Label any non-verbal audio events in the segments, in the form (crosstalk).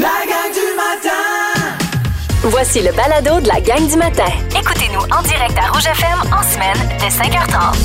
La gang du matin! Voici le balado de la gang du matin. Écoutez-nous en direct à Rouge FM en semaine dès 5h30.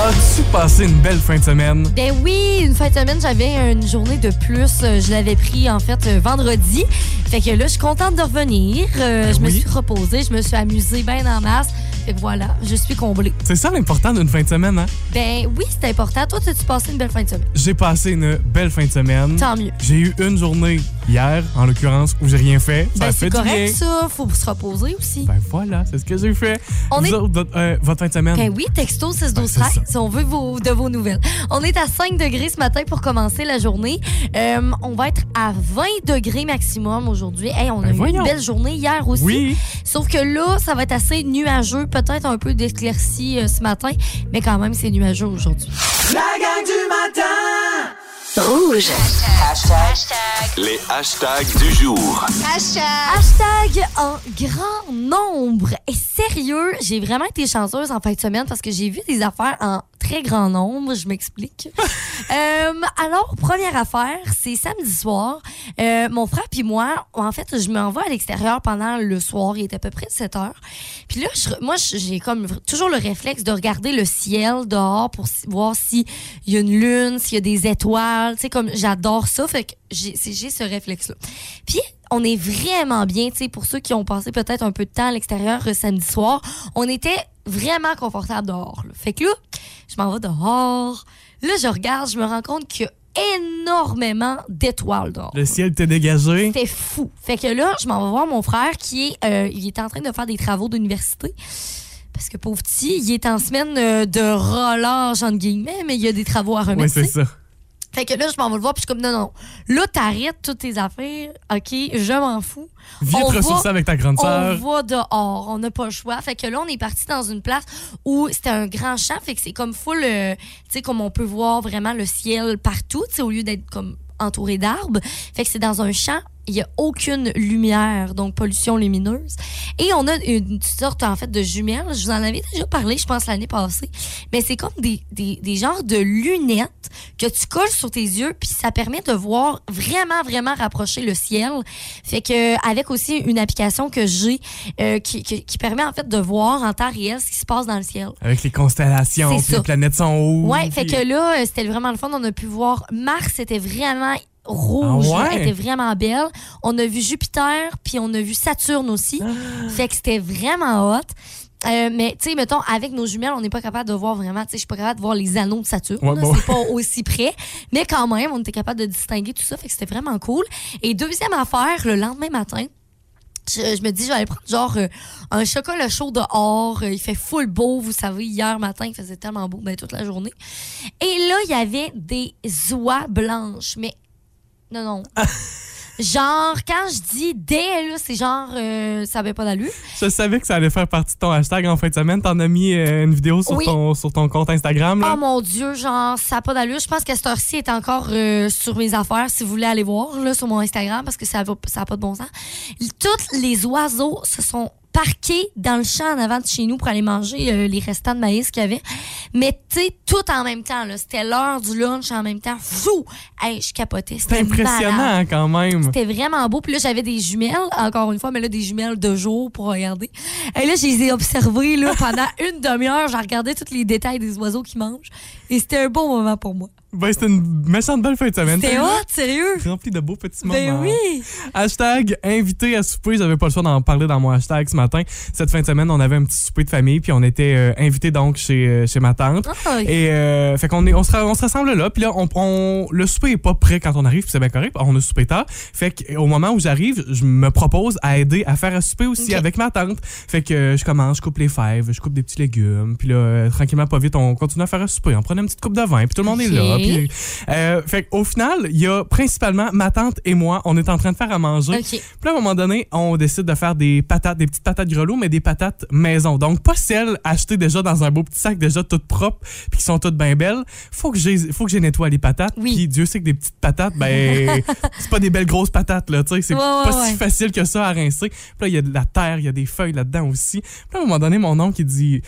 As-tu passé une belle fin de semaine? Ben oui, une fin de semaine, j'avais une journée de plus. Euh, Je l'avais pris en fait euh, vendredi. Fait que là, je suis contente de revenir. Euh, je me suis reposée, je me suis amusée bien en masse. Que voilà, je suis comblée. C'est ça l'important d'une fin de semaine, hein? Ben oui, c'est important. Toi, as-tu passé une belle fin de semaine? J'ai passé une belle fin de semaine. Tant mieux. J'ai eu une journée hier, en l'occurrence, où j'ai rien fait. Ça Ben a fait du correct bien. ça, faut se reposer aussi. Ben voilà, c'est ce que j'ai fait. On Vous est- autres, votre, euh, votre fin de semaine? Ben oui, texto 6 12 Ben, c'est 13 ça. si on veut vos, de vos nouvelles. On est à 5 degrés ce matin pour commencer la journée. Euh, on va être à 20 degrés maximum aujourd'hui. Hey, on a Ben eu une belle journée hier aussi. Oui. Sauf que là, ça va être assez nuageux, peut-être un peu d'éclaircie euh, ce matin, mais quand même, c'est nuageux aujourd'hui. La gang du matin! Rouge. Les hashtags du jour. Hashtag en grand nombre. Et sérieux, j'ai vraiment été chanceuse en fin de semaine parce que j'ai vu des affaires en très grand nombre. Je m'explique. (laughs) Euh, alors, première affaire, c'est samedi soir. Euh, mon frère puis moi, en fait, je m'en vais à l'extérieur pendant le soir. Il est à peu près 7 heures. Puis là, je- moi, j'ai comme toujours le réflexe de regarder le ciel dehors pour voir s'il y a une lune, s'il y a des étoiles. Tu sais, comme j'adore ça. Fait que j'ai ce réflexe-là. Puis, on est vraiment bien, tu sais, pour ceux qui ont passé peut-être un peu de temps à l'extérieur euh, samedi soir, on était vraiment confortable dehors. là. Fait que là, je m'en vais dehors. Là, je regarde, je me rends compte qu'il y a énormément d'étoiles dehors. Le ciel était dégagé. C'était fou. Fait que là, je m'en vais voir mon frère qui est, euh, il est en train de faire des travaux d'université. Parce que pauvre petit, il est en semaine euh, de relâche, entre guillemets, mais il y a des travaux à remettre. Oui, c'est ça. Fait que là, je m'en vais le voir, puis je suis comme, non, non. Là, t'arrêtes toutes tes affaires. OK, je m'en fous. Viens On te ressourcer avec ta grande On sœur. va dehors, on n'a pas le choix. Fait que là, on est parti dans une place où c'était un grand champ, fait que c'est comme full, euh, tu sais, comme on peut voir vraiment le ciel partout, tu sais, au lieu d'être comme entouré d'arbres. Fait que c'est dans un champ, il n'y a aucune lumière, donc pollution lumineuse. Et on a une sorte, en fait, de jumelles. Je vous en avais déjà parlé, je pense, l'année passée. Mais c'est comme des, des, des genres de lunettes que tu colles sur tes yeux, puis ça permet de voir vraiment, vraiment rapprocher le ciel. Fait que avec aussi une application que j'ai euh, qui, qui, qui permet en fait de voir en temps réel ce qui se passe dans le ciel. Avec les constellations, puis les planètes sont hauts. Ouais, fait que là, euh, c'était vraiment le fun. On a pu voir Mars, c'était vraiment rouge. Ah ouais? Elle était vraiment belle. On a vu Jupiter, puis on a vu Saturne aussi. Fait que c'était vraiment hot. Euh, mais, tu sais, mettons, avec nos jumelles, on n'est pas capable de voir vraiment, tu sais, je suis pas capable de voir les anneaux de Saturne. Ouais, bon. C'est pas aussi près. Mais quand même, on était capable de distinguer tout ça. Fait que c'était vraiment cool. Et deuxième affaire, le lendemain matin, je, je me dis, je vais aller prendre genre euh, un chocolat chaud dehors. Euh, Il fait full beau. Vous savez, hier matin, il faisait tellement beau, ben, toute la journée. Et là, il y avait des oies blanches. Mais, non, non. (laughs) genre, quand je dis là, c'est genre, euh, ça avait pas d'allure. Je savais que ça allait faire partie de ton hashtag en fin de semaine. T'en as mis euh, une vidéo sur, Oui. ton, sur ton compte Instagram. Là. Oh mon Dieu, genre, ça n'a pas d'allure. Je pense que cette heure-ci est encore euh, sur mes affaires, si vous voulez aller voir, là, sur mon Instagram, parce que ça n'a ça a pas de bon sens. Tous les oiseaux se sont parqués dans le champ en avant de chez nous pour aller manger euh, les restants de maïs qu'il y avait. Mais, tu sais, tout en même temps, là. C'était l'heure du lunch en même temps. Fou! Hey, je capotais. C'était impressionnant malade. quand même. C'était vraiment beau. Puis là, j'avais des jumelles, encore une fois, mais là, des jumelles de jour pour regarder. Et là, je les ai observées là, pendant (laughs) une demi-heure. J'ai regardé tous les détails des oiseaux qui mangent. Et c'était un bon moment pour moi. Ben, c'était une méchante belle fin de semaine. C'était hot, sérieux? Rempli de beaux petits Ben moments. oui! Hashtag invité à souper. J'avais pas le choix d'en parler dans mon hashtag ce matin. Cette fin de semaine, on avait un petit souper de famille, puis on était euh, invités donc chez, euh, chez ma tante. Ah. Et euh, fait qu'on est, on se, on se rassemble là, puis là, on, on- le souper est pas prêt quand on arrive, puis c'est bien correct. On a soupé tard. Fait qu'au moment où j'arrive, je me propose à aider à faire un souper aussi avec ma tante. Fait que je commence, je coupe les fèves, je coupe des petits légumes, puis là, euh, tranquillement, pas vite, on continue à faire un souper. On prenait une petite coupe de vin, puis tout le monde est là. Puis, euh, fait qu'au final, il y a principalement ma tante et moi, on est en train de faire à manger. Puis là, à un moment donné, on décide de faire des patates, des petites patates grelots, mais des patates maison. Donc, pas celles achetées déjà dans un beau petit sac, déjà toutes propres, puis qui sont toutes bien belles. Faut que j'ai, faut que j'ai nettoie les patates. Oui. Puis Dieu sait que des petites patates, ben, (laughs) c'est pas des belles grosses patates, là, tu sais. C'est Ouais, pas ouais, si ouais. facile que ça à rincer. Puis là, il y a de la terre, il y a des feuilles là-dedans aussi. Puis là, à un moment donné, mon oncle, il dit,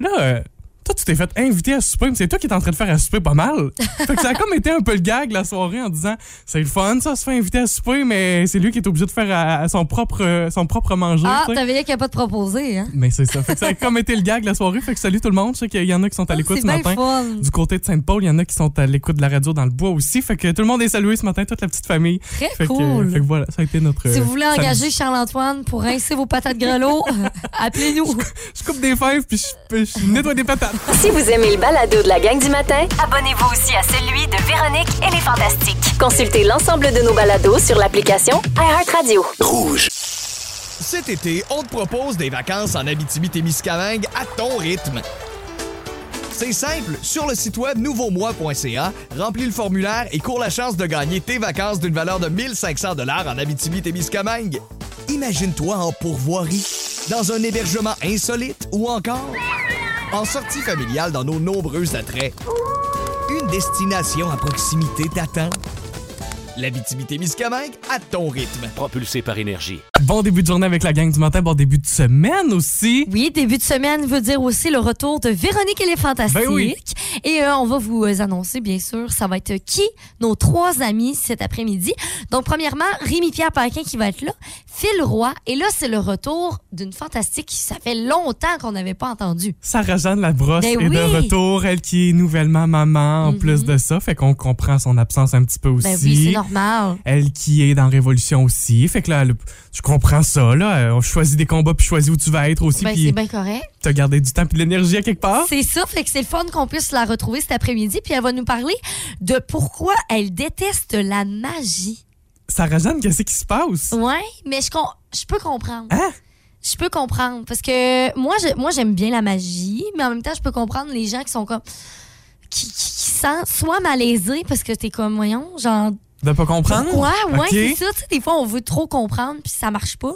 là, euh, toi, tu t'es fait inviter à souper, mais c'est toi qui es en train de faire à souper pas mal. (laughs) fait que ça a comme été un peu le gag la soirée en disant c'est le fun, ça, se fait inviter à souper, mais c'est lui qui est obligé de faire à, à son, propre, son propre manger. Ah, t'avais qu'il n'y a pas de proposé, hein? Mais c'est ça. Fait que ça a comme été le gag la soirée. Fait que salut tout le monde. Je sais qu'il y en a qui sont à l'écoute C'est ce matin. fun. Du côté de Sainte-Paul, il y en a qui sont à l'écoute de la radio dans le bois aussi. Fait que tout le monde est salué ce matin, toute la petite famille. Très Fait que, cool. fait que voilà, ça a été notre. Si euh, vous voulez engager Charles-Antoine pour rincer vos patates grelots, (laughs) appelez-nous. Je coupe des fèves puis je, je nettoie des patates. Si vous aimez le balado de la gang du matin, abonnez-vous aussi à celui de Véronique et les Fantastiques. Consultez l'ensemble de nos balados sur l'application iHeartRadio. Rouge. Cet été, on te propose des vacances en Abitibi-Témiscamingue à ton rythme. C'est simple, sur le site web nouveaumois.ca, remplis le formulaire et cours la chance de gagner tes vacances d'une valeur de 1500 dollars en Abitibi-Témiscamingue. Imagine-toi en pourvoirie, dans un hébergement insolite ou encore en sortie familiale dans nos nombreux attraits. Une destination à proximité t'attend. L'Abitibi-Témiscamingue à ton rythme. Propulsé par énergie. Bon début de journée avec la gang du matin. Bon début de semaine aussi. Oui, début de semaine veut dire aussi le retour de Véronique et les Fantastiques. Ben oui. Et euh, on va vous euh, annoncer, bien sûr, ça va être qui? Nos trois amis cet après-midi. Donc, premièrement, Rémi-Pierre Paquin qui va être là, Phil Roy. Et là, c'est le retour d'une Fantastique qui ça fait longtemps qu'on n'avait pas entendu. Sarah-Jeanne Labrosse Ben est de oui. Mm-hmm. retour. Elle qui est nouvellement maman en plus de ça. Fait qu'on comprend son absence un petit peu aussi. Ben oui, c'est normal. Elle qui est dans Révolution aussi. Fait que là, elle- je comprends ça. Là, Euh, on choisit des combats puis choisit où tu vas être aussi. Ben, c'est bien correct. t'as gardé du temps puis de l'énergie à quelque part. C'est ça, fait que c'est le fun qu'on puisse la retrouver cet après-midi. Puis elle va nous parler de pourquoi elle déteste la magie. Sarah-Jeanne, qu'est-ce qui se passe? Ouais, mais je, peux comprendre. Hein? Je peux comprendre parce que moi, je- moi j'aime bien la magie, mais en même temps, je peux comprendre les gens qui sont comme. qui, qui, qui sentent soit malaisés parce que t'es comme, voyons, genre. De pas comprendre? Pourquoi? Ouais, c'est ça. Tu sais, des fois, on veut trop comprendre puis ça marche pas.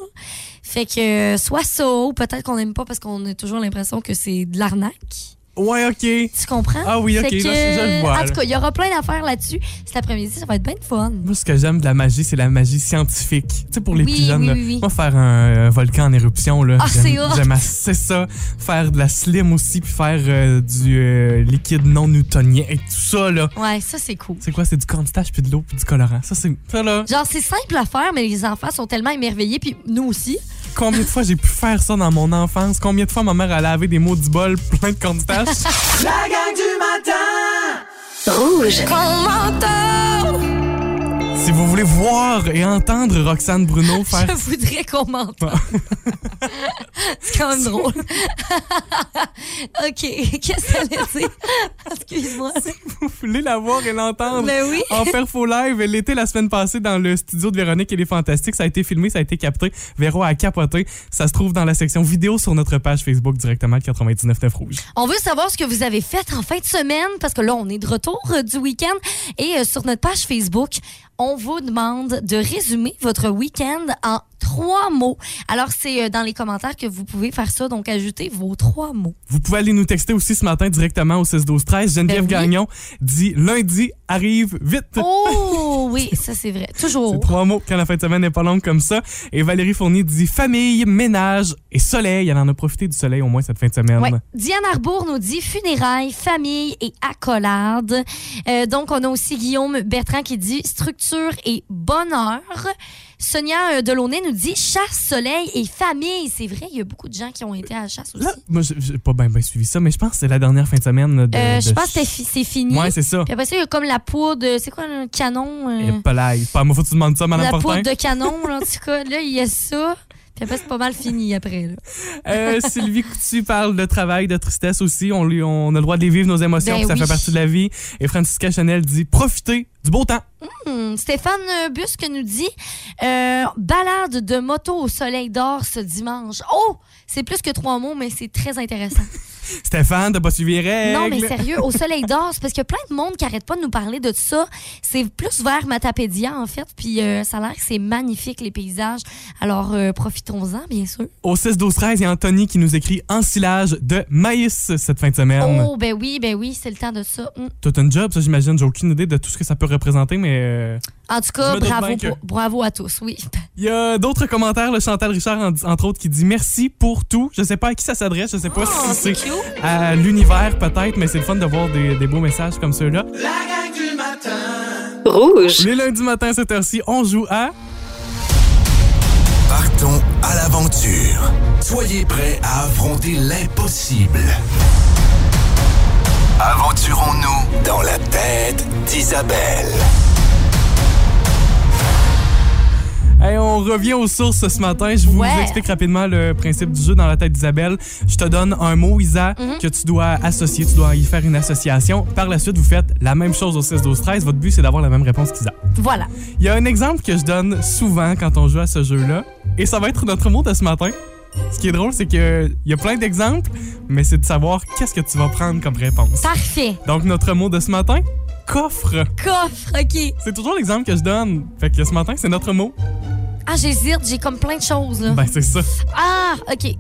Fait que euh, soit ça ou peut-être qu'on n'aime pas parce qu'on a toujours l'impression que c'est de l'arnaque. Ouais, OK. Tu comprends? Ah oui, ok, Fait que, là, je- le vois, En tout cas, il y aura plein d'affaires là-dessus. Cet après-midi, ça va être bien de fun. Moi, ce que j'aime de la magie, c'est la magie scientifique. Tu sais, pour les Oui, plus jeunes, oui, oui, moi, faire un, euh, volcan en éruption, là, Ah, j'aime- c'est j'aime assez ça. Faire de la slim aussi, puis faire euh, du euh, liquide non newtonien et tout ça, là. Ouais, ça, c'est cool. C'est quoi? C'est du cornstarch, puis de l'eau, puis du colorant. Ça, c'est ça, là. Genre, c'est simple à faire, mais les enfants sont tellement émerveillés, puis nous aussi. Combien de fois j'ai pu faire ça dans mon enfance? Combien de fois ma mère a lavé des mots du bol plein de cornstarch? La gang du matin Rouge. Si vous voulez voir et entendre Roxane Bruno (laughs) faire Je voudrais qu'on m'entende. (laughs) c'est quand même drôle. (laughs) OK, qu'est-ce que ça allait dire? Excuse-moi. vous voulez la voir et l'entendre Ben oui. en faire faux live. Elle était la semaine passée dans le studio de Véronique et les Fantastiques. Ça a été filmé, ça a été capté. Véro a capoté. Ça se trouve dans la section vidéo sur notre page Facebook directement, le 99.9 Rouge. On veut savoir ce que vous avez fait en fin de semaine, parce que là, on est de retour euh, du week-end. Et euh, sur notre page Facebook, on vous demande de résumer votre week-end en trois mots. Alors, c'est euh, dans les commentaires que vous pouvez faire ça. Donc, ajoutez vos trois mots. Vous pouvez aller nous texter aussi ce matin directement au 6 12 13 Geneviève Ben oui. Gagnon dit lundi arrive vite. Oh oui, (laughs) ça c'est vrai. Toujours. C'est trois mots quand la fin de semaine n'est pas longue comme ça. Et Valérie Fournier dit famille, ménage et soleil. Elle en a profité du soleil au moins cette fin de semaine. Ouais. Diane Arbour nous dit funérailles, famille et accolade. Euh, donc, on a aussi Guillaume Bertrand qui dit structure et bonheur. Sonia euh, Delaunay nous dit chasse, soleil et famille. C'est vrai, il y a beaucoup de gens qui ont été à la chasse aussi. Là, moi, j'ai pas bien suivi ça, mais je pense que c'est la dernière fin de semaine. De, Euh, je de- pense que c'est fi- c'est fini. Ouais, c'est ça. Puis après ça, il y a comme la poudre, c'est quoi le canon? euh, Et pas là, pas moi, faut que tu demandes ça, Madame la Portin. poudre de canon, là, en tout cas. Là, il y a ça. Puis après, c'est pas mal fini après. Là. Euh, Sylvie Coutu parle de travail, de tristesse aussi. On, lui, on a le droit de les vivre, nos émotions, Ben ça oui. fait partie de la vie. Et Francisca Chanel dit profitez du beau temps. Hmm, Stéphane euh, Busque nous dit euh, balade de moto au soleil d'or ce dimanche. Oh, c'est plus que trois mots, mais c'est très intéressant. Stéphane, t'as pas suivi les règles. Non, mais sérieux, au soleil d'or, c'est parce qu'il y a plein de monde qui arrête pas de nous parler de ça. C'est plus vers Matapédia, en fait. Puis euh, ça a l'air que c'est magnifique, les paysages. Alors, euh, profitons-en, bien sûr. Au 6 12 13 il y a Anthony qui nous écrit ensilage de maïs cette fin de semaine. Oh, ben oui, ben oui, c'est le temps de ça. Hmm. Tout un job, ça j'imagine. J'ai aucune idée de tout ce que ça peut représenter, mais euh, En tout cas, bravo, que- bravo à tous, oui. (laughs) il y a d'autres commentaires. Le Chantal Richard, en- entre autres, qui dit merci pour tout. Je sais pas à qui ça s'adresse, je sais pas Oh, si c'est. À l'univers peut-être, mais c'est le fun de voir des, des beaux messages comme ceux-là. La gang du matin. Rouge. Les lundis matin cette heure-ci, on joue à Partons à l'aventure. Soyez prêts à affronter l'impossible. Aventurons-nous dans la tête d'Isabelle. Hey, on revient aux sources ce matin. Je vous Ouais. explique rapidement le principe du jeu dans la tête d'Isabelle. Je te donne un mot, Isa, Mhm. que tu dois associer. Tu dois y faire une association. Par la suite, vous faites la même chose au 6 12 13 Votre but, c'est d'avoir la même réponse qu'Isa. Voilà. Il y a un exemple que je donne souvent quand on joue à ce jeu-là. Et ça va être notre mot de ce matin. Ce qui est drôle, c'est qu'il y a plein d'exemples, mais c'est de savoir qu'est-ce que tu vas prendre comme réponse. Parfait. Donc, notre mot de ce matin, coffre. Coffre, OK. C'est toujours l'exemple que je donne. Fait que ce matin, c'est notre mot. Ah, j'hésite, j'ai comme plein de choses, là. Ben, c'est ça. Ah, OK.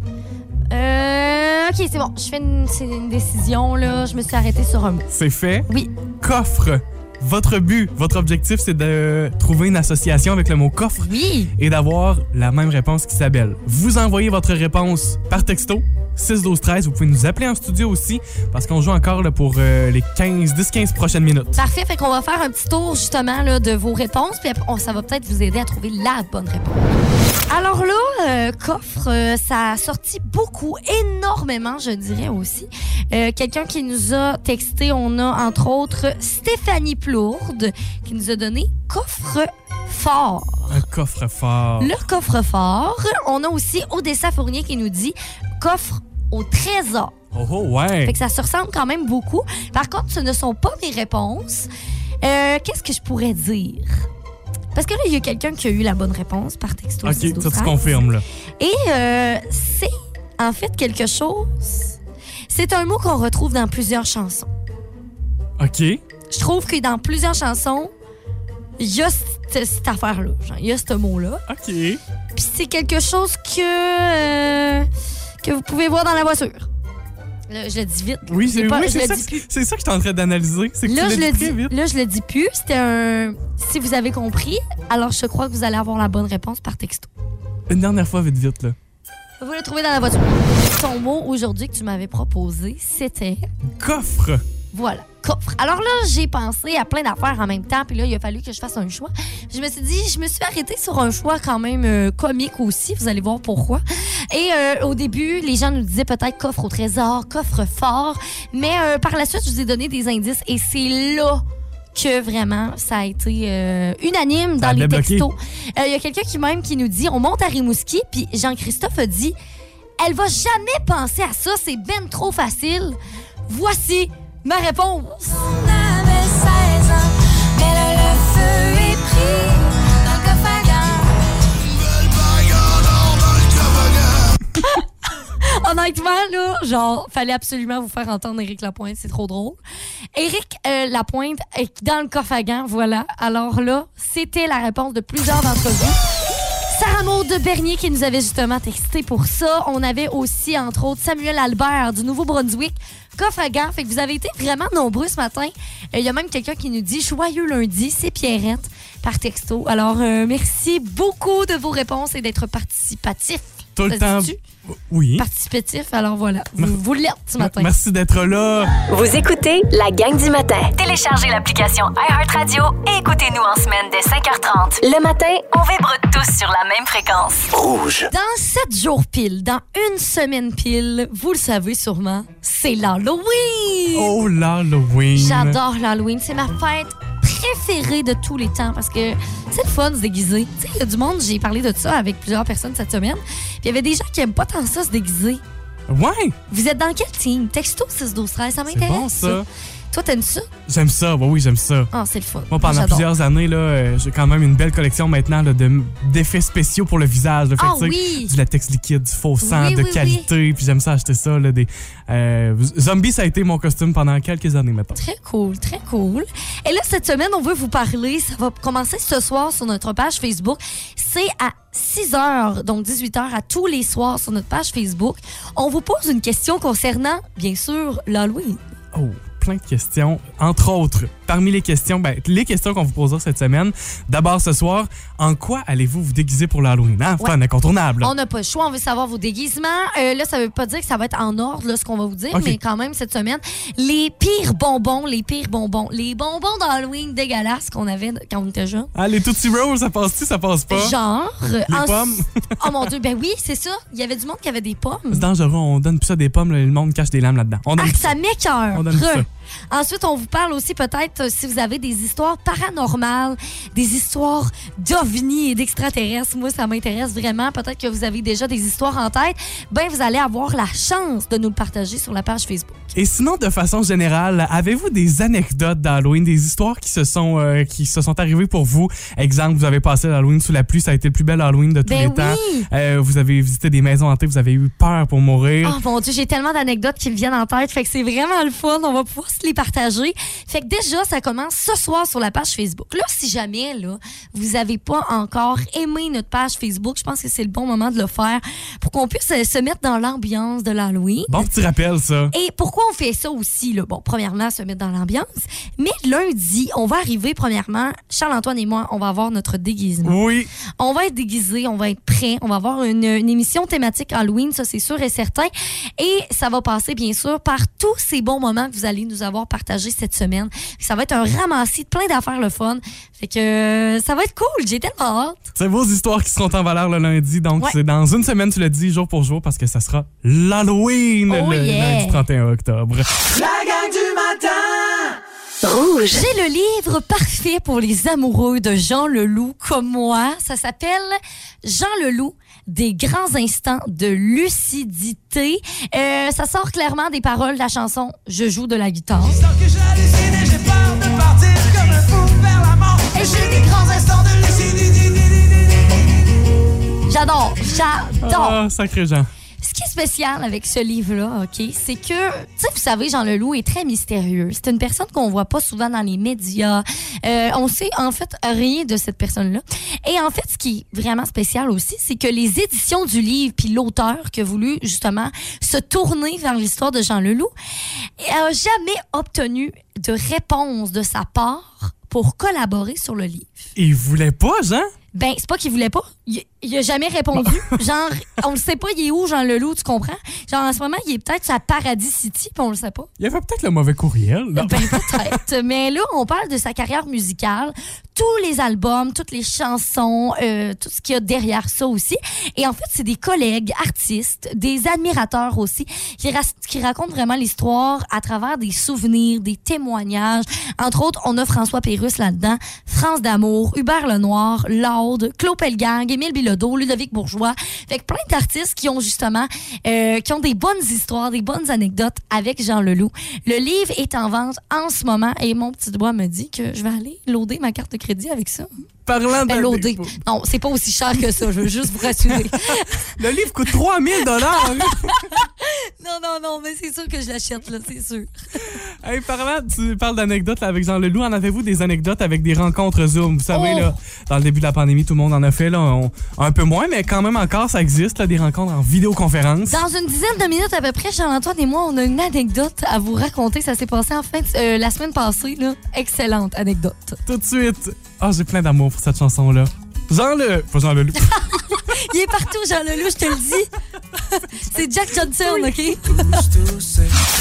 Euh, OK, c'est bon. Je fais une, décision, là. Je me suis arrêtée sur un mot. C'est fait. Oui. Coffre. Votre but, votre objectif, c'est de trouver une association avec le mot coffre Oui. et d'avoir la même réponse qu'Isabelle. Vous envoyez votre réponse par texto. 6 12 13 vous pouvez nous appeler en studio aussi parce qu'on joue encore là, pour euh, les 15 10 15 prochaines minutes. Parfait. Fait qu'on va faire un petit tour, justement, là, de vos réponses. Puis ça va peut-être vous aider à trouver la bonne réponse. Alors là, euh, coffre, euh, ça a sorti beaucoup, énormément, je dirais aussi. Euh, Quelqu'un qui nous a texté, on a entre autres Stéphanie Plourde qui nous a donné coffre fort. Un coffre fort. Le coffre-fort. On a aussi Odessa Fournier qui nous dit coffre au trésor. Oh, oh ouais. Fait que ça se ressemble quand même beaucoup. Par contre, ce ne sont pas mes réponses. Qu'est-ce que je pourrais dire? Parce que là, il y a quelqu'un qui a eu la bonne réponse par texto. OK, 6 ça 12 tu confirmes là. Et euh, c'est en fait quelque chose. C'est un mot qu'on retrouve dans plusieurs chansons. OK. Je trouve que dans plusieurs chansons, il y a cette, cette affaire-là. Il y a ce mot-là. OK. Puis c'est quelque chose que, euh, que vous pouvez voir dans la voiture. Là, je le dis vite. Oui, c'est oui, ça, ça que je suis en train d'analyser, Là, je le dit dis, vite. là, je le dis plus. C'était un. Si vous avez compris, alors je crois que vous allez avoir la bonne réponse par texto. Une dernière fois vite vite là. Vous le trouvez dans la voiture. Ton mot aujourd'hui que tu m'avais proposé, c'était Coffre. Voilà, coffre. Alors là, j'ai pensé à plein d'affaires en même temps, puis là, il a fallu que je fasse un choix. Je me suis dit, je me suis arrêtée sur un choix quand même euh, comique aussi, vous allez voir pourquoi. Et euh, au début, les gens nous disaient peut-être coffre au trésor, coffre fort, mais euh, par la suite, je vous ai donné des indices et c'est là que vraiment ça a été euh, unanime dans les textos. Euh, Il y a quelqu'un qui même qui nous dit on monte à Rimouski puis Jean-Christophe a dit elle va jamais penser à ça, c'est ben trop facile. Voici ma réponse. On avait 16 ans, mais là le feu est pris dans le coffre à. (laughs) Honnêtement, là, genre, fallait absolument vous faire entendre Éric Lapointe, c'est trop drôle. Éric euh, Lapointe est dans le coffre à gants, voilà. Alors là, c'était la réponse de plusieurs d'entre vous. Sarah Maud de Bernier qui nous avait justement texté pour ça. On avait aussi, entre autres, Samuel Albert du Nouveau-Brunswick. Coffre à gants. Fait que vous avez été vraiment nombreux ce matin. Euh, Il y a même quelqu'un qui nous dit Joyeux lundi, c'est Pierrette par texto. Alors, euh, merci beaucoup de vos réponses et d'être participatif. Tout le temps. Oui. Participatif, alors voilà. Vous, vous l'êtes ce matin. Merci d'être là. Vous écoutez la gang du matin. Téléchargez l'application iHeartRadio et écoutez-nous en semaine dès 5h30. Le matin, on vibre tous sur la même fréquence. Rouge. Dans sept jours pile, dans une semaine pile, vous le savez sûrement, c'est l'Halloween! Oh l'Halloween. J'adore l'Halloween. C'est ma fête préférés de tous les temps parce que c'est le fun de se déguiser. Tu sais, il y a du monde, j'ai parlé de ça avec plusieurs personnes cette semaine. Puis il y avait des gens qui aiment pas tant ça se déguiser. Ouais, Vous êtes dans quel team? Texto 6 12 13, ça m'intéresse. bon ça. Toi, t'aimes ça? J'aime ça, bah oui, j'aime ça. Ah, c'est le fun. Moi, pendant plusieurs années, là, euh, j'ai quand même une belle collection maintenant là, de- d'effets spéciaux pour le visage. là. Fait Ah oui! Du latex liquide, du faux sang Oui, de oui, qualité. Puis j'aime ça acheter ça. Là, des, euh, zombie, ça a été mon costume pendant quelques années maintenant. Très cool, très cool. Et là, cette semaine, on veut vous parler. Ça va commencer ce soir sur notre page Facebook. C'est à 6 h, donc 18 h à tous les soirs sur notre page Facebook. On vous pose une question concernant, bien sûr, l'Halloween. Oh, plein de questions. Entre autres, parmi les questions, ben, les questions qu'on vous posera cette semaine. D'abord ce soir, en quoi allez-vous vous déguiser pour l'Halloween? Hein? Ouais. Fun, incontournable. On n'a pas le choix, on veut savoir vos déguisements. Euh, là, ça veut pas dire que ça va être en ordre, là, ce qu'on va vous dire, mais quand même, cette semaine, les pires bonbons, les pires bonbons, les bonbons d'Halloween dégueulasses qu'on avait quand on était jeunes. Ah, les Tootsie Rolls, ça passe-tu, ça passe pas? Genre. Les pommes? (laughs) oh mon Dieu, ben oui, c'est ça. Il y avait du monde qui avait des pommes. C'est dangereux, on donne plus ça des pommes, là, le monde cache des lames là-dedans. On Ah, donne plus ça. ça m'écœure. On donne ça. Ensuite, on vous parle aussi peut-être euh, si vous avez des histoires paranormales, des histoires d'ovnis et d'extraterrestres. Moi, ça m'intéresse vraiment. Peut-être que vous avez déjà des histoires en tête. Ben, vous allez avoir la chance de nous le partager sur la page Facebook. Et sinon, de façon générale, avez-vous des anecdotes d'Halloween, des histoires qui se sont euh, qui se sont arrivées pour vous? Exemple, vous avez passé l'Halloween sous la pluie, ça a été le plus bel Halloween de tous Ben les temps. oui. Euh, vous avez visité des maisons hantées, vous avez eu peur pour mourir. Oh mon Dieu, j'ai tellement d'anecdotes qui me viennent en tête. Fait que c'est vraiment le fun. On va pouvoir les partager. Fait que déjà, ça commence ce soir sur la page Facebook. Là, si jamais, là, vous n'avez pas encore aimé notre page Facebook, je pense que c'est le bon moment de le faire pour qu'on puisse euh, se mettre dans l'ambiance de l'Halloween. Bon petit rappel, ça. Et pourquoi on fait ça aussi? Là? Bon, premièrement, se mettre dans l'ambiance. Mais lundi, on va arriver, premièrement, Charles-Antoine et moi, on va avoir notre déguisement. Oui. On va être déguisés, on va être prêts, on va avoir une, une émission thématique Halloween, ça c'est sûr et certain. Et ça va passer bien sûr par tous ces bons moments que vous allez nous avoir partagés cette semaine. Ça va être un ramassis de plein d'affaires le fun. Fait que euh, ça va être cool, j'ai tellement hâte. C'est vos histoires qui seront en valeur le lundi. Donc, Ouais. c'est dans une semaine, tu le dis, jour pour jour, parce que ça sera l'Halloween Oh le yeah. lundi 31 octobre. La gang du Rouge. J'ai le livre parfait pour les amoureux de Jean Leloup comme moi. Ça s'appelle Jean Leloup. Des grands instants de lucidité. Euh, ça sort clairement des paroles de la chanson Je joue de la guitare. J'adore, j'adore. Ah, sacré Jean. Est spécial avec ce livre-là, OK, c'est que, tu sais, vous savez, Jean Leloup est très mystérieux. C'est une personne qu'on voit pas souvent dans les médias. Euh, on sait, en fait, rien de cette personne-là. Et en fait, ce qui est vraiment spécial aussi, c'est que les éditions du livre, puis l'auteur qui a voulu, justement, se tourner vers l'histoire de Jean Leloup, a jamais obtenu de réponse de sa part pour collaborer sur le livre. Il voulait pas, Jean? Ben, c'est pas qu'il voulait pas. Il, il a jamais répondu. (laughs) Genre, on le sait pas, il est où, Jean Leloup, tu comprends? Genre, en ce moment, il est peut-être à Paradis City, puis on le sait pas. Il avait peut-être le mauvais courriel. là. Ben, (laughs) peut-être. Mais là, on parle de sa carrière musicale, tous les albums, toutes les chansons, euh, tout ce qu'il y a derrière ça aussi. Et en fait, c'est des collègues artistes, des admirateurs aussi, qui, ras- qui racontent vraiment l'histoire à travers des souvenirs, des témoignages. Entre autres, on a François Pérusse là-dedans, France d'Amour, Hubert Lenoir, Laude, Claude Pelgang, Émile Bilodeau, Ludovic Bourgeois. Que plein d'artistes qui ont justement, euh, qui ont des bonnes histoires, des bonnes anecdotes avec Jean Leloup. Le livre est en vente en ce moment et mon petit doigt me dit que je vais aller loader ma carte de crédit avec ça. Parlant de. Ben, loader. Non, c'est pas aussi cher que ça, je veux juste vous rassurer. (laughs) Le livre coûte 3000 dollars. (laughs) non, non, non, mais c'est sûr que je l'achète, là, c'est sûr. (laughs) hey, parlant, tu parles d'anecdotes avec Jean Leloup. En avez-vous des anecdotes avec des rencontres Zoom? Vous savez, Oh! là, dans le début de la pandémie, tout le monde en a fait. Là, on- un peu moins, mais quand même encore, ça existe, là, des rencontres en vidéoconférence. Dans une dizaine de minutes à peu près, Jean-Antoine et moi, on a une anecdote à vous raconter. Ça s'est passé en de- euh, la semaine passée, là. Excellente anecdote. Tout de suite. Ah, j'ai plein d'amour pour cette chanson-là. Jean Le... Pas Jean Leloup. (laughs) Il est partout, Jean Leloup, je te le dis. c'est Jack Johnson, OK?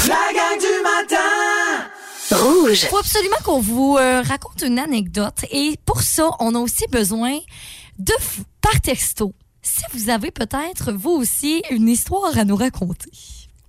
La gang du matin Rouge. faut absolument qu'on vous euh, raconte une anecdote. Et pour ça, on a aussi besoin de vous par texto. Si vous avez peut-être, vous aussi, une histoire à nous raconter.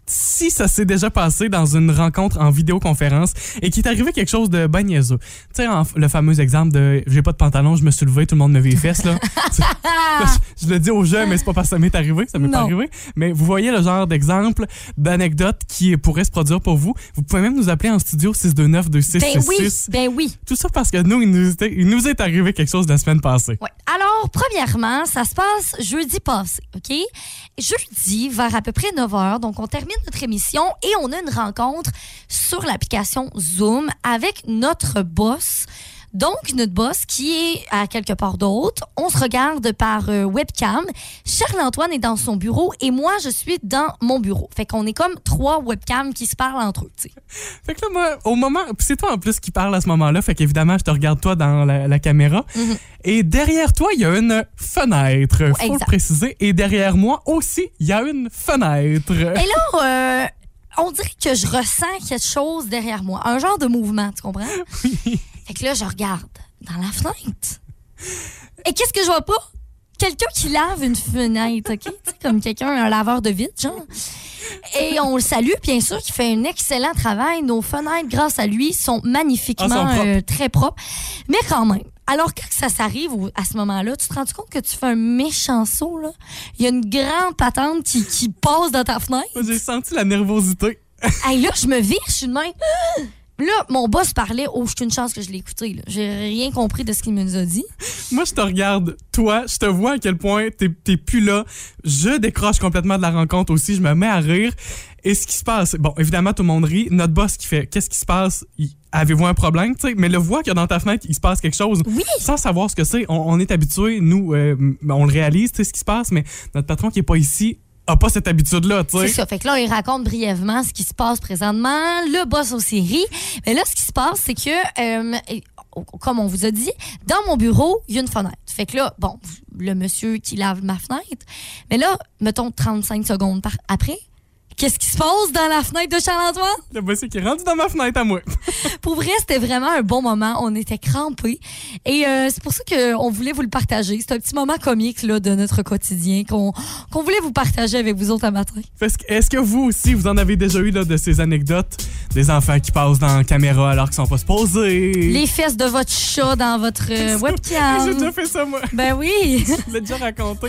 Si ça s'est déjà passé dans une rencontre en vidéoconférence et qu'il est arrivé quelque chose de ben niaiseux. Tu sais, le fameux exemple de j'ai pas de pantalon, je me suis levé, tout le monde me vit les fesses, là. (laughs) (laughs) je, je le dis aux jeunes, mais c'est pas parce que ça m'est arrivé, ça m'est pas arrivé. Mais vous voyez le genre d'exemple, d'anecdote qui pourrait se produire pour vous. Vous pouvez même nous appeler en studio 629 Ben 2666 oui, ben oui. Tout ça parce que nous, il nous, était- il nous est arrivé quelque chose la semaine passée. Ouais. Alors, premièrement, ça se passe jeudi passé, OK? Jeudi, vers à peu près 9 h, donc on termine notre émission et on a une rencontre sur l'application Zoom avec notre boss. Donc, notre boss qui est à quelque part d'autre, on se regarde par euh, webcam. Charles-Antoine est dans son bureau et moi, je suis dans mon bureau. Fait qu'on est comme trois webcams qui se parlent entre eux, tu sais. Fait que là, moi, au moment, c'est toi en plus qui parle à ce moment-là, fait qu'évidemment, je te regarde toi dans la, la caméra. Et derrière toi, il y a une fenêtre, faut le préciser. Et derrière moi aussi, il y a une fenêtre. Et là, euh, on dirait que je ressens quelque chose derrière moi. Un genre de mouvement, tu comprends? (laughs) Fait que là, je regarde dans la fenêtre. Et qu'est-ce que je vois pas? Quelqu'un qui lave une fenêtre, OK? Comme quelqu'un, un laveur de vitre, genre. Et on le salue, bien sûr, qui fait un excellent travail. Nos fenêtres, grâce à lui, sont magnifiquement Ah, sont euh, très propres. Mais quand même, alors quand ça s'arrive à ce moment-là, tu te rends compte que tu fais un méchant saut, là? Il y a une grande patente qui, qui passe dans ta fenêtre. J'ai senti la nervosité. Hey, là, je me vire, je suis de même. Là, mon boss parlait. Oh, j'ai une chance que je l'ai écouté. là. J'ai rien compris de ce qu'il nous a dit. Moi, je te regarde, toi, je te vois à quel point t'es t'es plus là. Je décroche complètement de la rencontre aussi, je me mets à rire. Et ce qui se passe, bon, évidemment, tout le monde rit. Notre boss qui fait, qu'est-ce qui se passe? Il- Avez-vous un problème? Tu sais, mais le voit que dans ta fenêtre, il se passe quelque chose. Oui. Sans savoir ce que c'est. On, on est habitué, nous, euh, on le réalise, tu sais, ce qui se passe, mais notre patron qui est pas ici a pas cette habitude-là, tu C'est ça. Fait que là, il raconte brièvement ce qui se passe présentement. Le boss aussi rit. Mais là, ce qui se passe, c'est que, euh, et- comme on vous a dit, dans mon bureau, il y a une fenêtre. Fait que là, bon, le monsieur qui lave ma fenêtre. Mais là, mettons 35 secondes après. Qu'est-ce qui se passe dans la fenêtre de Charles-Antoine? Le boss qui est rendu dans ma fenêtre à moi. (laughs) Pour vrai, c'était vraiment un bon moment. On était crampés. Et euh, c'est pour ça qu'on voulait vous le partager. C'est un petit moment comique là, de notre quotidien qu'on voulait vous partager avec vous autres un matin. Est-ce que, vous aussi, vous en avez déjà eu là, de ces anecdotes? Des enfants qui passent dans la caméra alors qu'ils sont pas supposés? Les fesses de votre chat dans votre euh, (laughs) J'ai webcam. déjà fait ça, moi. Ben oui. (laughs) Je l'ai déjà raconté.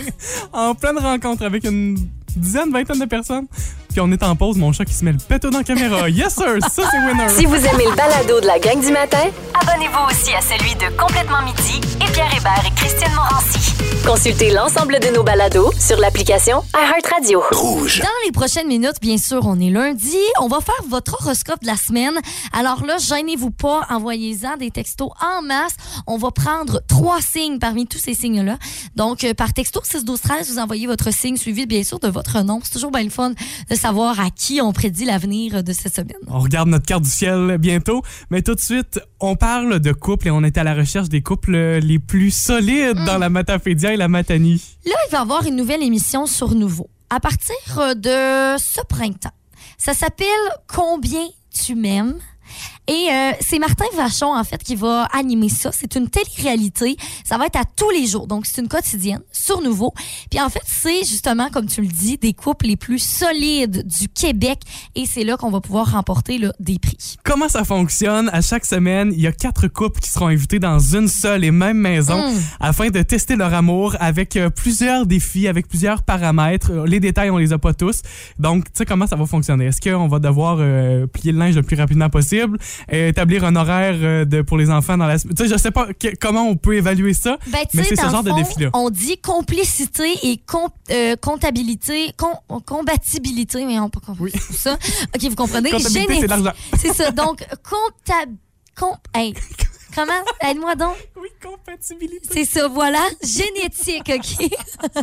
En pleine rencontre avec une dizaine, vingtaine de personnes. Puis on est en pause, mon chat qui se met le péto dans la caméra. (laughs) Yes, sir! Ça, c'est winner! Si vous aimez le balado de la gang du matin, abonnez-vous aussi à celui de Complètement Midi et Pierre Hébert et Christine Morancy. Consultez l'ensemble de nos balados sur l'application iHeartRadio. Rouge. Dans les prochaines minutes, bien sûr, on est lundi. On va faire votre horoscope de la semaine. Alors là, gênez-vous pas, envoyez-en des textos en masse. On va prendre trois signes parmi tous ces signes-là. Donc, euh, par texto 6 12 13 vous envoyez votre signe suivi, bien sûr, de votre nom. C'est toujours bien le fun de savoir à qui on prédit l'avenir de cette semaine. On regarde notre carte du ciel bientôt, mais tout de suite, on parle de couples et on est à la recherche des couples les plus solides dans la Matapédia et la Matanie. Là, il va y avoir une nouvelle émission sur Nouveau. À partir euh, de ce printemps. Ça s'appelle Combien tu m'aimes? Et euh, c'est Martin Vachon, en fait, qui va animer ça. C'est une télé-réalité. Ça va être à tous les jours. Donc, c'est une quotidienne sur Nouveau. Puis, en fait, c'est justement, comme tu le dis, des couples les plus solides du Québec. Et c'est là qu'on va pouvoir remporter là, des prix. Comment ça fonctionne? À chaque semaine, il y a quatre couples qui seront invités dans une seule et même maison Mm. afin de tester leur amour avec euh, plusieurs défis, avec plusieurs paramètres. Les détails, on les a pas tous. Donc, tu sais comment ça va fonctionner? Est-ce qu'on va devoir euh, plier le linge le plus rapidement possible, établir un horaire euh, de, pour les enfants dans la semaine? Tu sais, je sais pas que- comment on peut évaluer ça, Ben, mais c'est ce genre de défi-là. On dit complicité et com- euh, comptabilité, com- compatibilité, mais on peut Oui. ça. OK, vous comprenez? Comptabilité, c'est l'argent. C'est ça. Donc, comptab... Com... Hey, (laughs) comment? Aide-moi donc. Oui, compatibilité. C'est ça, voilà. Génétique, OK? (laughs)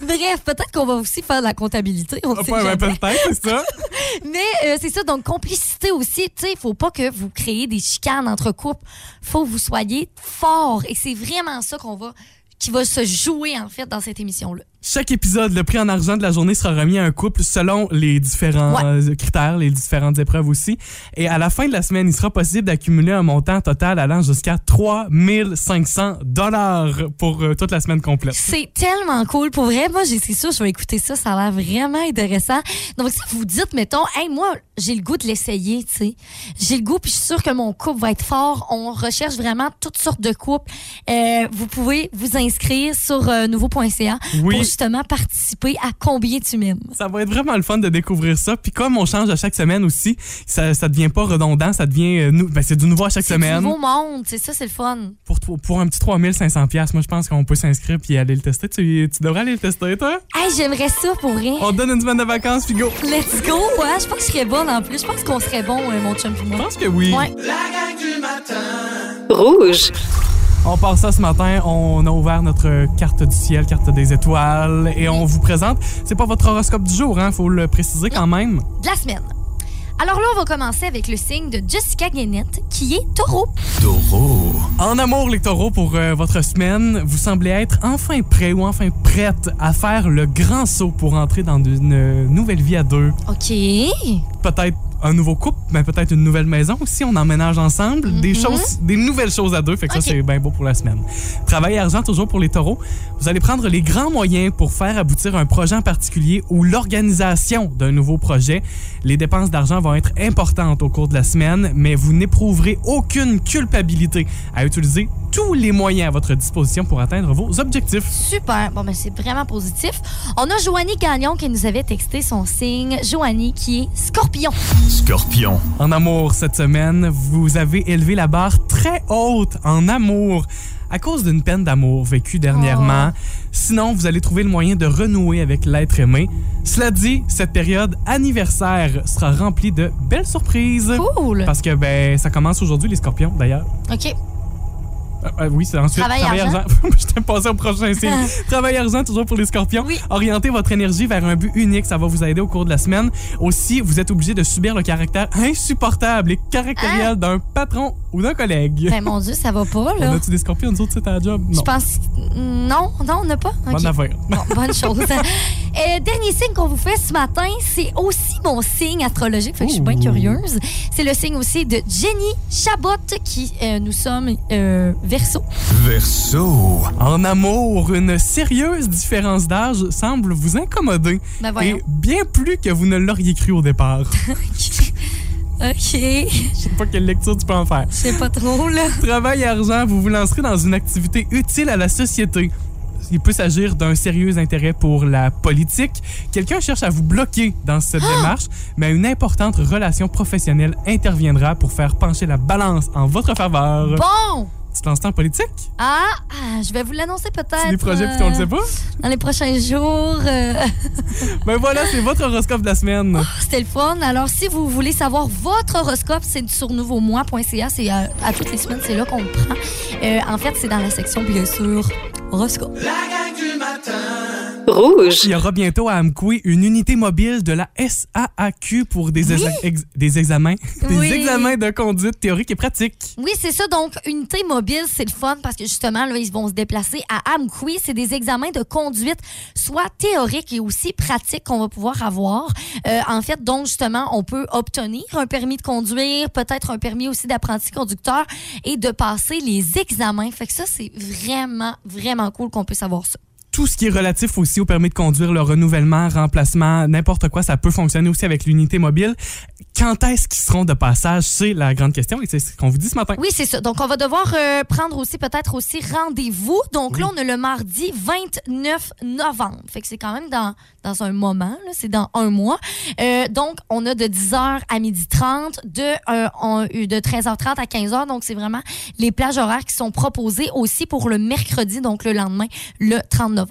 Bref, peut-être qu'on va aussi faire de la comptabilité. On Ah, sait ouais, jamais. peut-être, c'est ça. (laughs) Mais euh, c'est ça, donc complicité aussi. Tu sais, il faut pas que vous créez des chicanes entre couples. faut que vous soyez forts. Et c'est vraiment ça qu'on va, qui va se jouer, en fait, dans cette émission-là. Chaque épisode, le prix en argent de la journée sera remis à un couple selon les différents critères, les différentes épreuves aussi. Et à la fin de la semaine, il sera possible d'accumuler un montant total allant jusqu'à 3500 dollars pour euh, toute la semaine complète. C'est tellement cool. Pour vrai, moi, c'est sûr, je vais écouter ça. Ça a l'air vraiment intéressant. Donc, si vous dites, mettons, hey, moi, j'ai le goût de l'essayer, tu sais. J'ai le goût, puis je suis sûre que mon couple va être fort. On recherche vraiment toutes sortes de couples. Euh, vous pouvez vous inscrire sur euh, nouveau.ca Oui. pour justement participer à combien tu m'aimes. Ça va être vraiment le fun de découvrir ça. Puis comme on change à chaque semaine aussi, ça, ça devient pas redondant, ça devient euh, ben, c'est du nouveau à chaque C'est du semaine. nouveau monde, c'est ça, c'est le fun. Pour, pour, un petit 3500 pièces, moi je pense qu'on peut s'inscrire puis aller le tester. Tu, tu devrais aller le tester toi? Hey, j'aimerais ça pour rien. On te donne une semaine de vacances, Figo. Let's go, ouais. Je pense que je serais bonne en plus. Je pense qu'on serait bon, euh, mon chum et Je moi. pense que oui. Ouais. La gang du matin. Rouge. On part ça ce matin. On a ouvert notre carte du ciel, carte des étoiles, et on vous présente. C'est pas votre horoscope du jour, hein, faut le préciser quand même. de la semaine. Alors là, on va commencer avec le signe de Jessica Guénette, qui est taureau. Taureau. En amour, les taureaux, pour euh, votre semaine, vous semblez être enfin prêt ou enfin prête à faire le grand saut pour entrer dans une euh, nouvelle vie à deux. OK. Peut-être un nouveau couple, mais peut-être une nouvelle maison aussi. On emménage ensemble. Des choses, des nouvelles choses à deux. Fait que ça, c'est bien beau pour la semaine. Travail et argent, toujours pour les taureaux. Vous allez prendre les grands moyens pour faire aboutir un projet en particulier ou l'organisation d'un nouveau projet. Les dépenses d'argent vont être importantes au cours de la semaine, mais vous n'éprouverez aucune culpabilité à utiliser tous les moyens à votre disposition pour atteindre vos objectifs. Super. Bon, ben, c'est vraiment positif. On a Joanie Gagnon qui nous avait texté son signe. Joanie qui est scorpion. Scorpion. En amour cette semaine, vous avez élevé la barre très haute en amour à cause d'une peine d'amour vécue dernièrement. Sinon, vous allez trouver le moyen de renouer avec l'être aimé. Cela dit, cette période anniversaire sera remplie de belles surprises. Cool. Parce que ben ça commence aujourd'hui les scorpions d'ailleurs. OK. Euh, euh, oui, c'est ensuite Travail argent. (laughs) Je t'ai passé au prochain (laughs) signe. Travail argent toujours pour les scorpions. Oui. Orientez votre énergie vers un but unique, ça va vous aider au cours de la semaine. Aussi, vous êtes obligé de subir le caractère insupportable et caractériel d'un patron ou d'un collègue. Ben, mon Dieu, ça va pas, (laughs) On là. a-tu des scorpions, nous autres, c'est ta job? Je Non. pense. Non, non, on n'a pas. Bonne affaire. Bon, bonne chose. Euh, dernier signe qu'on vous fait ce matin, c'est aussi mon signe astrologique, fait que je suis bien curieuse. C'est le signe aussi de Jenny Chabot, qui euh, nous sommes verso. Verseau. En amour, une sérieuse différence d'âge semble vous incommoder. Ben voyons. Et bien plus que vous ne l'auriez cru au départ. (laughs) OK. Je Je sais pas quelle lecture tu peux en faire. sais pas trop, là. Travail et argent, vous vous lancerez dans une activité utile à la société. Il peut s'agir d'un sérieux intérêt pour la politique. Quelqu'un cherche à vous bloquer dans cette Ah! démarche, mais une importante relation professionnelle interviendra pour faire pencher la balance en votre faveur. Bon! Lances en politique? Ah, ah, je vais vous l'annoncer peut-être. C'est des projets puis on le sait pas? Dans les prochains jours. euh, (laughs) Ben voilà, c'est votre horoscope de la semaine. C'était le fun. Alors, si vous voulez savoir votre horoscope, c'est sur nouveaumois.ca. C'est à, à toutes les semaines, c'est là qu'on le prend. Euh, en fait, c'est dans la section, bien sûr, horoscope. La gang du matin. Rouge. Il y aura bientôt à Amkoui une unité mobile de la SAAQ pour des, ex- des examens, (laughs) des Oui. examens de conduite théorique et pratique. Oui, c'est ça. Donc, unité mobile, c'est le fun parce que justement, là, ils vont se déplacer à Amkoui. C'est des examens de conduite, soit théoriques et aussi pratiques qu'on va pouvoir avoir. Euh, en fait, donc, justement, on peut obtenir un permis de conduire, peut-être un permis aussi d'apprenti conducteur et de passer les examens. Fait que ça, c'est vraiment, vraiment cool qu'on puisse avoir ça. Tout ce qui est relatif aussi au permis de conduire, le renouvellement, remplacement, n'importe quoi, ça peut fonctionner aussi avec l'unité mobile. Quand est-ce qu'ils seront de passage? C'est la grande question et c'est ce qu'on vous dit ce matin. Oui, c'est ça. Donc, on va devoir euh, prendre aussi peut-être aussi rendez-vous. Donc là, on a le mardi 29 novembre. Fait que c'est quand même dans, dans un moment, c'est dans un mois. Euh, donc, on a de 10h à 12h30, de, euh, on- de 13h30 à 15h. Donc, c'est vraiment les plages horaires qui sont proposées aussi pour le mercredi, donc le lendemain, le 30 novembre.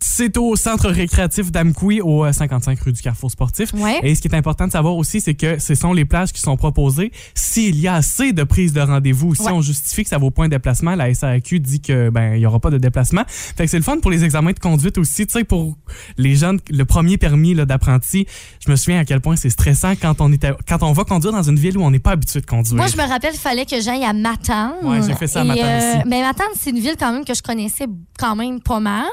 C'est au centre récréatif d'Amkoui, au euh, 55 rue du Carrefour Sportif. Ouais. Et ce qui est important de savoir aussi, c'est que ce sont les plages qui sont proposées. S'il y a assez de prises de rendez-vous, si Ouais. on justifie que ça vaut pas un déplacement, la SAQ dit que ben il y aura pas de déplacement. Fait que c'est le fun pour les examens de conduite aussi, tu sais pour les jeunes le premier permis d'apprenti. Je me souviens à quel point c'est stressant quand on était quand on va conduire dans une ville où on n'est pas habitué de conduire. Moi, je me rappelle qu'il fallait que j'aille à Matane. Ouais, j'ai fait ça à Matane aussi. Mais Matane, c'est une ville quand même que je connaissais quand même pas mal.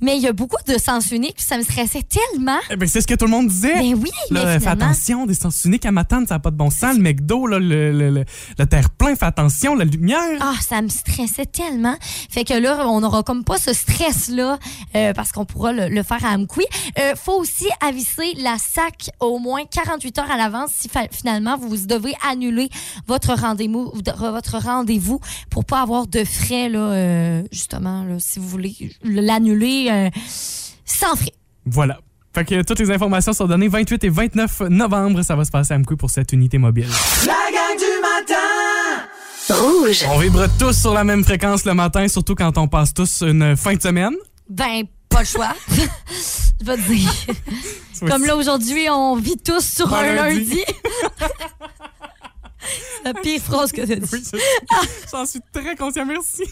Mais il y a beaucoup de sens uniques, puis ça me stressait tellement. Eh ben, c'est ce que tout le monde disait. Ben oui, Là, mais fais attention, des sens uniques à m'attendre, ça n'a pas de bon sens. Le McDo, là, le, le, le, le terre-plein, fais attention, la lumière. Ah, ça me stressait tellement. Fait que là, on n'aura comme pas ce stress-là euh, parce qu'on pourra le, faire à Amqui. Euh, faut aussi aviser la SAC au moins 48 heures à l'avance si finalement vous devez annuler votre rendez-vous votre rendez-vous pour pas avoir de frais là euh, justement là, si vous voulez l'annuler euh, sans frais. Voilà. Fait que toutes les informations sont données 28 et 29 novembre. Ça va se passer à Amqui pour cette unité mobile. La gang du matin Rouge. On vibre tous sur la même fréquence le matin, surtout quand on passe tous une fin de semaine. Ben pas le choix. (laughs) Je vais te dire. Comme là aujourd'hui, on vit tous sur Un un lundi. lundi. (laughs) La pire phrase que t'as dit. Oui, je- j'en suis très conscient, merci.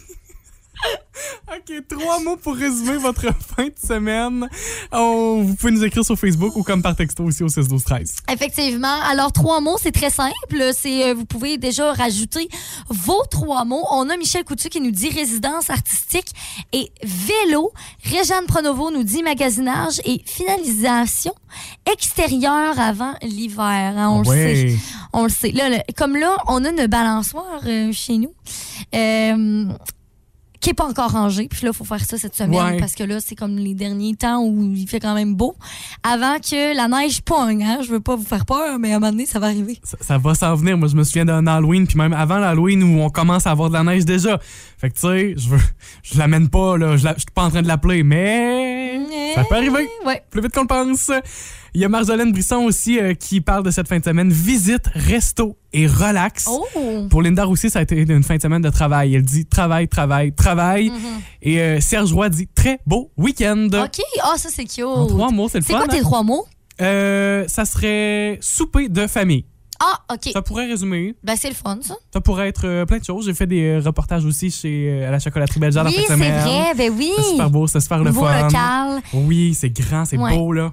OK, trois mots pour résumer votre (laughs) fin de semaine. Vous pouvez nous écrire sur Facebook ou comme par texto aussi au 6 12 13. Effectivement. Alors, trois mots, c'est très simple. C'est, euh, vous pouvez déjà rajouter vos trois mots. On a Michel Coutu qui nous dit résidence artistique et vélo. Réjeanne Pronovo nous dit magasinage et finalisation extérieure avant l'hiver. hein, on le sait. On le sait. Là, là, comme là, on a une balançoire euh, chez nous. Euh, qui est pas encore rangée. Puis là, il faut faire ça cette semaine Ouais. parce que là, c'est comme les derniers temps où il fait quand même beau. Avant que la neige pogne, hein. Je veux pas vous faire peur, mais à un moment donné, ça va arriver. Ça, ça va s'en venir. Moi, je me souviens d'un Halloween, puis même avant l'Halloween où on commence à avoir de la neige déjà. Fait que, tu sais, je veux, je l'amène pas, là. Je la- je suis pas en train de l'appeler, mais ça peut arriver. Ouais. Plus vite qu'on le pense. Il y a Marjolaine Brisson aussi euh, qui parle de cette fin de semaine. Visite, resto et relax. Oh! Pour Linda aussi, ça a été une fin de semaine de travail. Elle dit travail, travail, travail. Mhm. Et euh, Serge Roy dit très beau week-end. OK. Ah, ça, c'est cute. En trois mots, c'est le C'est fun. quoi tes hein? trois mots? Euh, ça serait souper de famille. Ah, OK. Ça pourrait résumer. Ben, c'est le fun, ça. Ça pourrait être euh, plein de choses. J'ai fait des euh, reportages aussi chez euh, à la chocolaterie Belgique Oui, fin de c'est semaine. vrai. Ben oui. C'est super beau, c'est super le fun. local. Oui, c'est grand, c'est Ouais. beau là.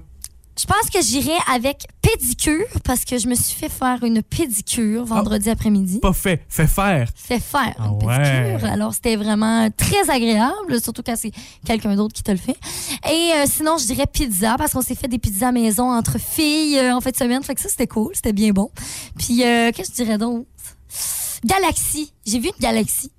Je pense que j'irai avec pédicure parce que je me suis fait faire une pédicure vendredi après-midi. Pas fait, fait faire. fait faire Ah une ouais. pédicure. Alors, c'était vraiment très agréable, surtout quand c'est quelqu'un d'autre qui te le fait. Et euh, sinon, je dirais pizza, parce qu'on s'est fait des pizzas à maison entre filles euh, en fin de semaine. Fait que ça, c'était cool, c'était bien bon. Puis, euh, qu'est-ce que je dirais d'autre? Galaxie. J'ai vu une galaxie.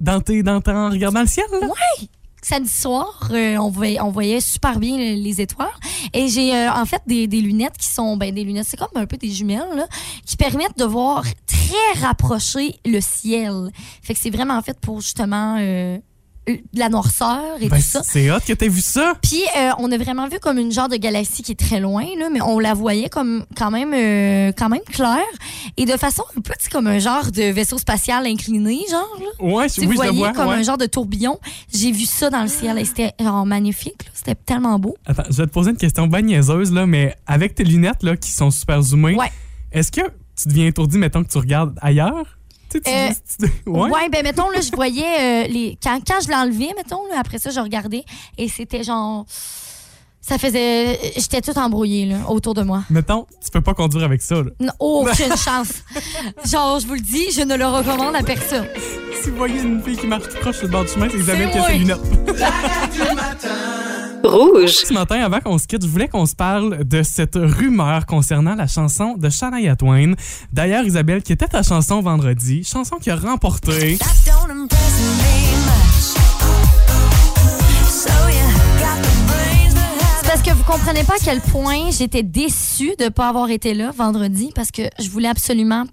Dans tes, dans en regardant le ciel là? Ouais! Samedi soir, euh, on, voyait, super bien les, les étoiles. Et j'ai euh, en fait des, lunettes qui sont, ben des lunettes, c'est comme un peu des jumelles, là, qui permettent de voir très rapproché le ciel. Fait que c'est vraiment fait pour justement euh, la noirceur et Ben, tout ça. c'est hot que t'aies vu ça. Puis euh, on a vraiment vu comme une genre de galaxie qui est très loin, là, mais on la voyait comme quand même euh, quand même claire et de façon un peu comme un genre de vaisseau spatial incliné, genre. Là. Ouais, Tu oui, je voyais vois. comme ouais. un genre de tourbillon. J'ai vu ça dans le ciel et c'était genre magnifique. C'était tellement beau. Attends, je vais te poser une question bien niaiseuse, là, mais avec tes lunettes là, qui sont super zoomées, Ouais. est-ce que tu deviens étourdi, mettons que tu regardes ailleurs? Euh, tu- ouais. Ouais, ben mettons là, je voyais euh, les quand, quand je l'enlevais, mettons là, après ça je regardais et c'était genre ça faisait j'étais toute embrouillée là autour de moi. Mettons, tu peux pas conduire avec ça. Là. Non, aucune (laughs) chance. Genre, je vous le dis, je ne le recommande à personne. Si vous voyez une fille qui marche tout proche sur le bord du chemin, c'est Isabelle C'est qui a ses lunettes. (laughs) (laughs) Rouge. Ce matin, avant qu'on se quitte, je voulais qu'on se parle de cette rumeur concernant la chanson de Shania Twain. D'ailleurs, Isabelle, qui était ta chanson vendredi, chanson qui a remporté parce que vous comprenez pas à quel point j'étais déçue de pas avoir été là vendredi parce que je voulais absolument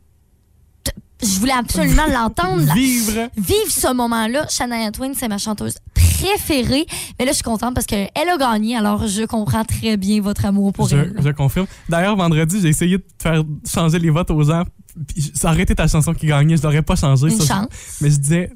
je voulais absolument (laughs) l'entendre. Vivre. Vivre ce moment-là. Shania Twain, c'est ma chanteuse préférée. Mais là, je suis contente parce qu'elle a gagné, alors je comprends très bien votre amour pour Je, elle. je confirme. D'ailleurs, vendredi, j'ai essayé de faire changer les votes aux gens. Ça aurait été ta chanson qui gagnait. Je l'aurais pas changé. Une ça, je- chance. Mais je disais,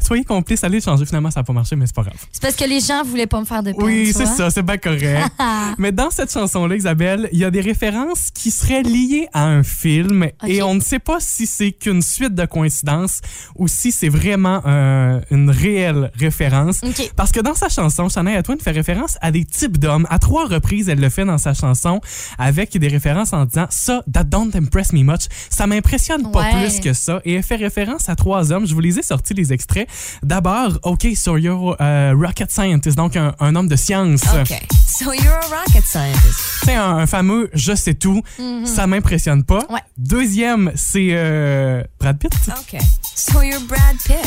soyez complices, allez le changer. Finalement, ça n'a pas marché, mais c'est pas grave. C'est parce que les gens voulaient pas me faire de peine. Oui, c'est ça, c'est bien correct. (laughs) mais dans cette chanson-là, Isabelle, il y a des références qui seraient liées à un film et on ne sait pas si c'est qu'une suite de coïncidences ou si c'est vraiment euh, une réelle référence. Parce que dans sa chanson, Shania Twain fait référence à des types d'hommes. À trois reprises, elle le fait dans sa chanson avec des références en disant ça, that don't impress me much. Ça m'impressionne pas Ouais. plus que ça. Et elle fait référence à trois hommes. Je vous les ai sortis les extraits extraits. D'abord, OK, so you're a rocket scientist, donc un, un homme de science. Okay. So you're a rocket scientist. C'est un, un fameux je sais tout. Ça m'impressionne pas. Ouais. Deuxième, c'est euh, Brad Pitt. Okay. So you're Brad Pitt.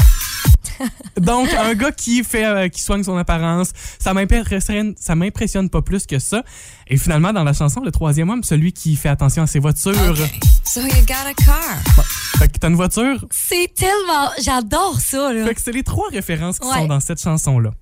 Donc, un gars qui fait, euh, qui soigne son apparence, ça m'impressionne, ça m'impressionne pas plus que ça. Et finalement, dans la chanson, le troisième homme, celui qui fait attention à ses voitures. Okay. So you got a car. Fait que t'as une voiture? C'est tellement. J'adore ça, là. Fait que c'est les trois références qui Ouais. sont dans cette chanson-là. Là,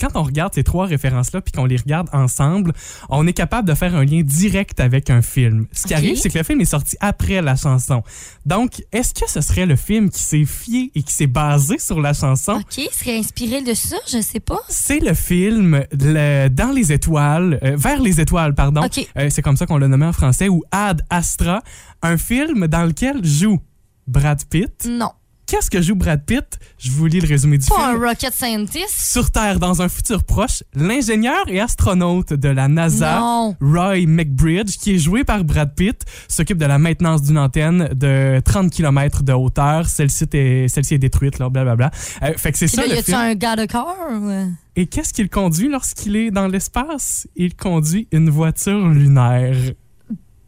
quand on regarde ces trois références-là puis qu'on les regarde ensemble, on est capable de faire un lien direct avec un film. Ce qui arrive, c'est que le film est sorti après la chanson. Donc, est-ce que ce serait le film qui s'est fié et qui s'est basé sur la chanson? OK, il serait inspiré de ça, je sais pas. C'est le film le- Dans les étoiles, euh, Vers les étoiles, pardon. Ok. Euh, c'est comme ça qu'on l'a nommé en français, ou Ad Astra, un film dans lequel joue Brad Pitt? Non. Qu'est-ce que joue Brad Pitt? Je vous lis le résumé du Pas un film. rocket scientist. Sur Terre, dans un futur proche, l'ingénieur et astronaute de la NASA, Non. Roy McBridge, qui est joué par Brad Pitt, s'occupe de la maintenance d'une antenne de 30 km de hauteur. Celle-ci est, détruite, là, blablabla. Euh, fait que c'est Puis ça là, y le a-tu film. un gars de corps? ou- Et qu'est-ce qu'il conduit lorsqu'il est dans l'espace? Il conduit une voiture lunaire.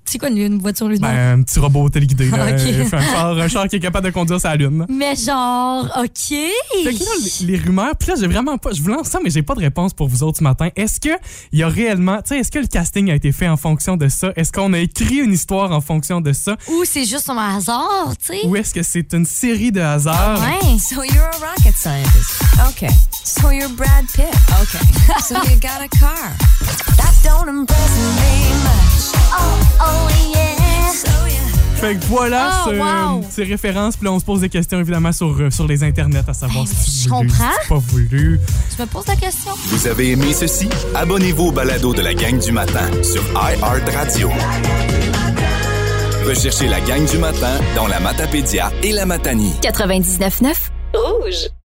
C'est quoi une, une voiture lunaire? Ben, un petit robot téléguidé. Là. (laughs) Ok. Fait un, char, un char qui est capable de conduire sa lune. Mais genre, OK. Fait que là, les, les rumeurs, puis là, j'ai vraiment pas. Je vous lance ça, mais j'ai pas de réponse pour vous autres ce matin. Est-ce que il y a réellement. Tu sais, est-ce que le casting a été fait en fonction de ça? Est-ce qu'on a écrit une histoire en fonction de ça? Ou c'est juste un hasard, tu sais? Ou est-ce que c'est une série de hasards? Ouais. So you're a rocket scientist. Okay. So you're Brad Pitt. Okay. so you got a car. (laughs) That don't impress me much. Oh, oh Fait que voilà Oh, ce- wow. ces références. Puis là, on se pose des questions évidemment sur, euh, sur les internets à savoir Ben, si voulu, comprends. si pas voulu. Je me pose la question. Vous avez aimé ceci? Abonnez-vous au balado de la gang du matin sur iHeartRadio. Recherchez la gang du matin dans la Matapédia et la Matanie. 99.9 Rouge.